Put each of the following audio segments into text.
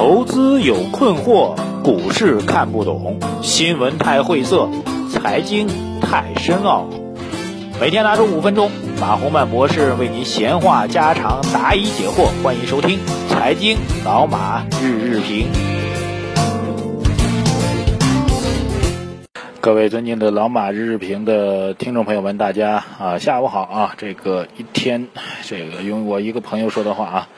投资有困惑，股市看不懂，新闻太晦涩，财经太深奥。每天拿出五分钟，马洪曼博士为您闲话家常，答疑解惑。欢迎收听《财经老马日日评》。各位尊敬的老马日日评的听众朋友们，大家啊，下午好啊！这个一天，这个用我一个朋友说的话啊。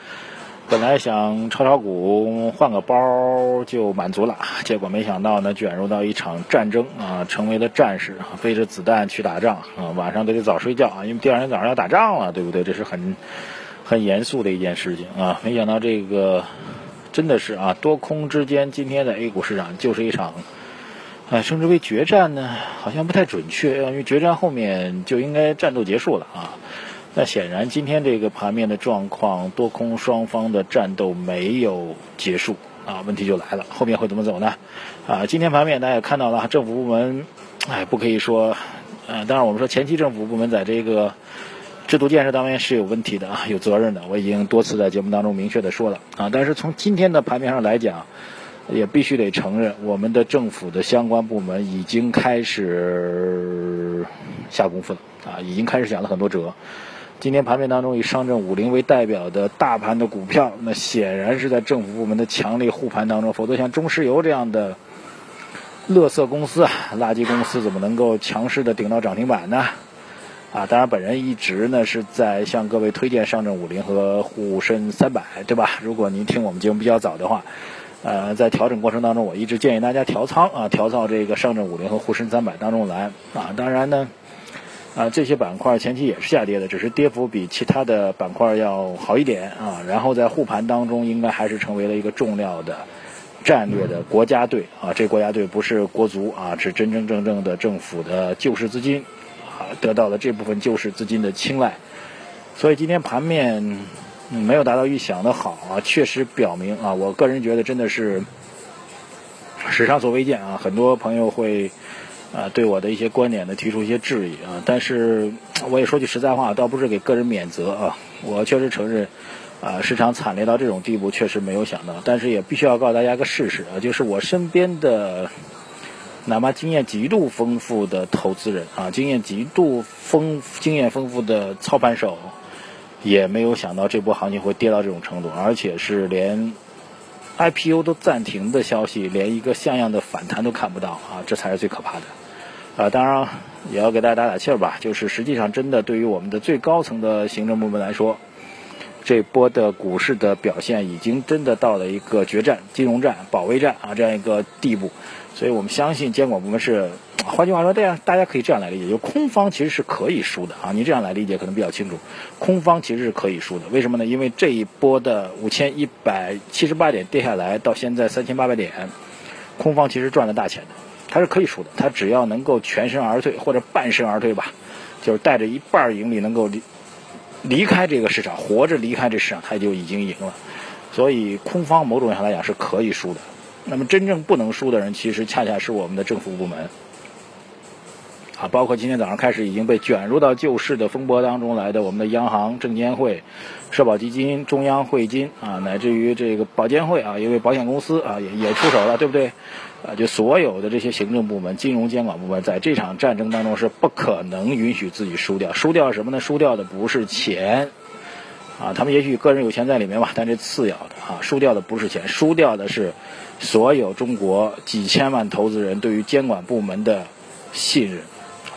本来想炒炒股换个包就满足了，结果没想到呢，卷入到一场战争啊，成为了战士，背着子弹去打仗啊，晚上都得早睡觉啊，因为第二天早上要打仗了，对不对？这是很很严肃的一件事情啊。没想到这个真的是啊，多空之间，今天的 A 股市场就是一场，哎，称之为决战呢，好像不太准确，因为决战后面就应该战斗结束了啊。那显然，今天这个盘面的状况，多空双方的战斗没有结束啊。问题就来了，后面会怎么走呢？啊，今天盘面大家也看到了，政府部门，哎，不可以说，呃，当然我们说前期政府部门在这个制度建设方面是有问题的啊，有责任的。我已经多次在节目当中明确的说了啊。但是从今天的盘面上来讲，也必须得承认，我们的政府的相关部门已经开始下功夫了啊，已经开始想了很多辙。今天盘面当中以上证五零为代表的大盘的股票，那显然是在政府部门的强力护盘当中，否则像中石油这样的垃圾公司啊、垃圾公司怎么能够强势的顶到涨停板呢？啊，当然本人一直呢是在向各位推荐上证五零和沪深三百，对吧？如果您听我们节目比较早的话，呃，在调整过程当中，我一直建议大家调仓啊，调到这个上证五零和沪深三百当中来啊。当然呢。啊，这些板块前期也是下跌的，只是跌幅比其他的板块要好一点啊。然后在护盘当中，应该还是成为了一个重要的战略的国家队啊。这国家队不是国足啊，是真真正正的政府的救市资金啊，得到了这部分救市资金的青睐。所以今天盘面没有达到预想的好啊，确实表明啊，我个人觉得真的是史上所未见啊。很多朋友会。啊，对我的一些观点呢提出一些质疑啊，但是我也说句实在话，倒不是给个人免责啊，我确实承认，啊，市场惨烈到这种地步，确实没有想到，但是也必须要告诉大家一个事实啊，就是我身边的，哪怕经验极度丰富的投资人啊，经验极度丰经验丰富的操盘手，也没有想到这波行情会跌到这种程度，而且是连 IPO 都暂停的消息，连一个像样的反弹都看不到啊，这才是最可怕的。啊，当然也要给大家打打气儿吧。就是实际上，真的对于我们的最高层的行政部门来说，这波的股市的表现已经真的到了一个决战、金融战、保卫战啊这样一个地步。所以我们相信监管部门是，换句话说，这样大家可以这样来理解：，就空方其实是可以输的啊。你这样来理解可能比较清楚，空方其实是可以输的。为什么呢？因为这一波的五千一百七十八点跌下来，到现在三千八百点，空方其实赚了大钱的。他是可以输的，他只要能够全身而退或者半身而退吧，就是带着一半盈利能够离离开这个市场，活着离开这市场，他就已经赢了。所以空方某种意义上来讲是可以输的。那么真正不能输的人，其实恰恰是我们的政府部门啊，包括今天早上开始已经被卷入到救市的风波当中来的我们的央行、证监会、社保基金、中央汇金啊，乃至于这个保监会啊，因为保险公司啊也也出手了，对不对？啊，就所有的这些行政部门、金融监管部门，在这场战争当中是不可能允许自己输掉。输掉什么呢？输掉的不是钱，啊，他们也许个人有钱在里面吧，但这次要的啊，输掉的不是钱，输掉的是所有中国几千万投资人对于监管部门的信任。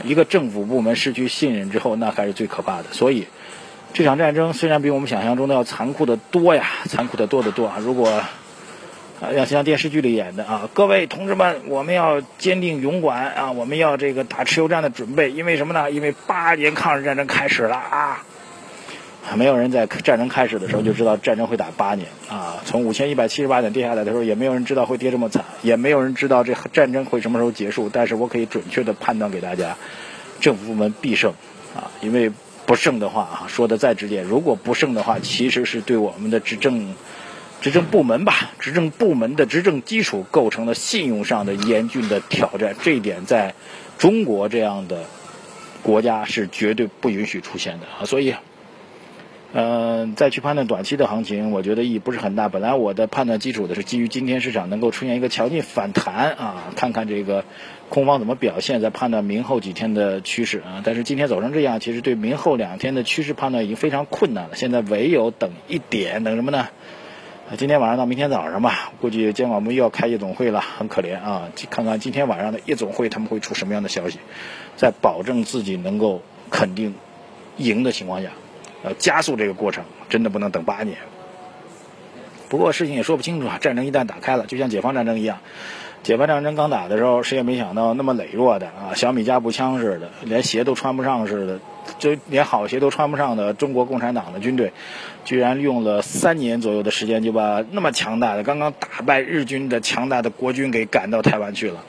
一个政府部门失去信任之后，那才是最可怕的。所以，这场战争虽然比我们想象中的要残酷的多呀，残酷的多得多啊。如果啊，要像电视剧里演的啊，各位同志们，我们要坚定勇敢啊，我们要这个打持久战的准备，因为什么呢？因为八年抗日战争开始了啊！没有人在战争开始的时候就知道战争会打八年啊，从五千一百七十八点跌下来的时候，也没有人知道会跌这么惨，也没有人知道这战争会什么时候结束。但是我可以准确的判断给大家，政府部门必胜啊，因为不胜的话啊，说的再直接，如果不胜的话，其实是对我们的执政。执政部门吧，执政部门的执政基础构成了信用上的严峻的挑战，这一点在中国这样的国家是绝对不允许出现的啊！所以，嗯，再去判断短期的行情，我觉得意义不是很大。本来我的判断基础的是基于今天市场能够出现一个强劲反弹啊，看看这个空方怎么表现，再判断明后几天的趋势啊。但是今天走成这样，其实对明后两天的趋势判断已经非常困难了。现在唯有等一点，等什么呢？今天晚上到明天早上吧，估计监管部又要开夜总会了，很可怜啊！看看今天晚上的夜总会他们会出什么样的消息，在保证自己能够肯定赢的情况下。要加速这个过程，真的不能等八年。不过事情也说不清楚啊，战争一旦打开了，就像解放战争一样，解放战争刚打的时候，谁也没想到那么羸弱的啊，小米加步枪似的，连鞋都穿不上似的，就连好鞋都穿不上的中国共产党的军队，居然用了三年左右的时间，就把那么强大的、刚刚打败日军的强大的国军给赶到台湾去了。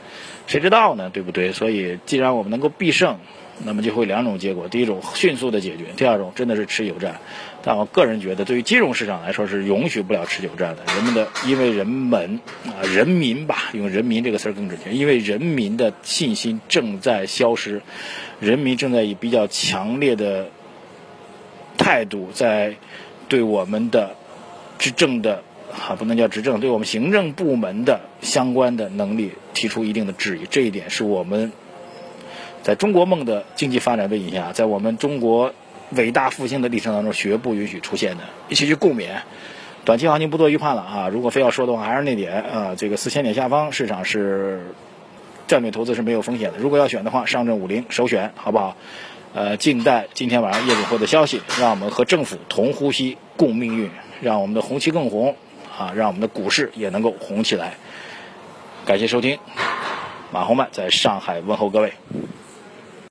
谁知道呢？对不对？所以，既然我们能够必胜。那么就会两种结果：第一种迅速的解决，第二种真的是持久战。但我个人觉得，对于金融市场来说是允许不了持久战的。人们的，因为人们啊，人民吧，用“人民”这个词儿更准确，因为人民的信心正在消失，人民正在以比较强烈的态度在对我们的执政的啊，不能叫执政，对我们行政部门的相关的能力提出一定的质疑。这一点是我们。在中国梦的经济发展背景下，在我们中国伟大复兴的历程当中，绝不允许出现的，一起去共勉。短期行情不做预判了啊！如果非要说的话，还是那点啊，这个四千点下方市场是战略投资是没有风险的。如果要选的话，上证五零首选，好不好？呃，静待今天晚上夜总会的消息，让我们和政府同呼吸共命运，让我们的红旗更红啊！让我们的股市也能够红起来。感谢收听，马红曼在上海问候各位。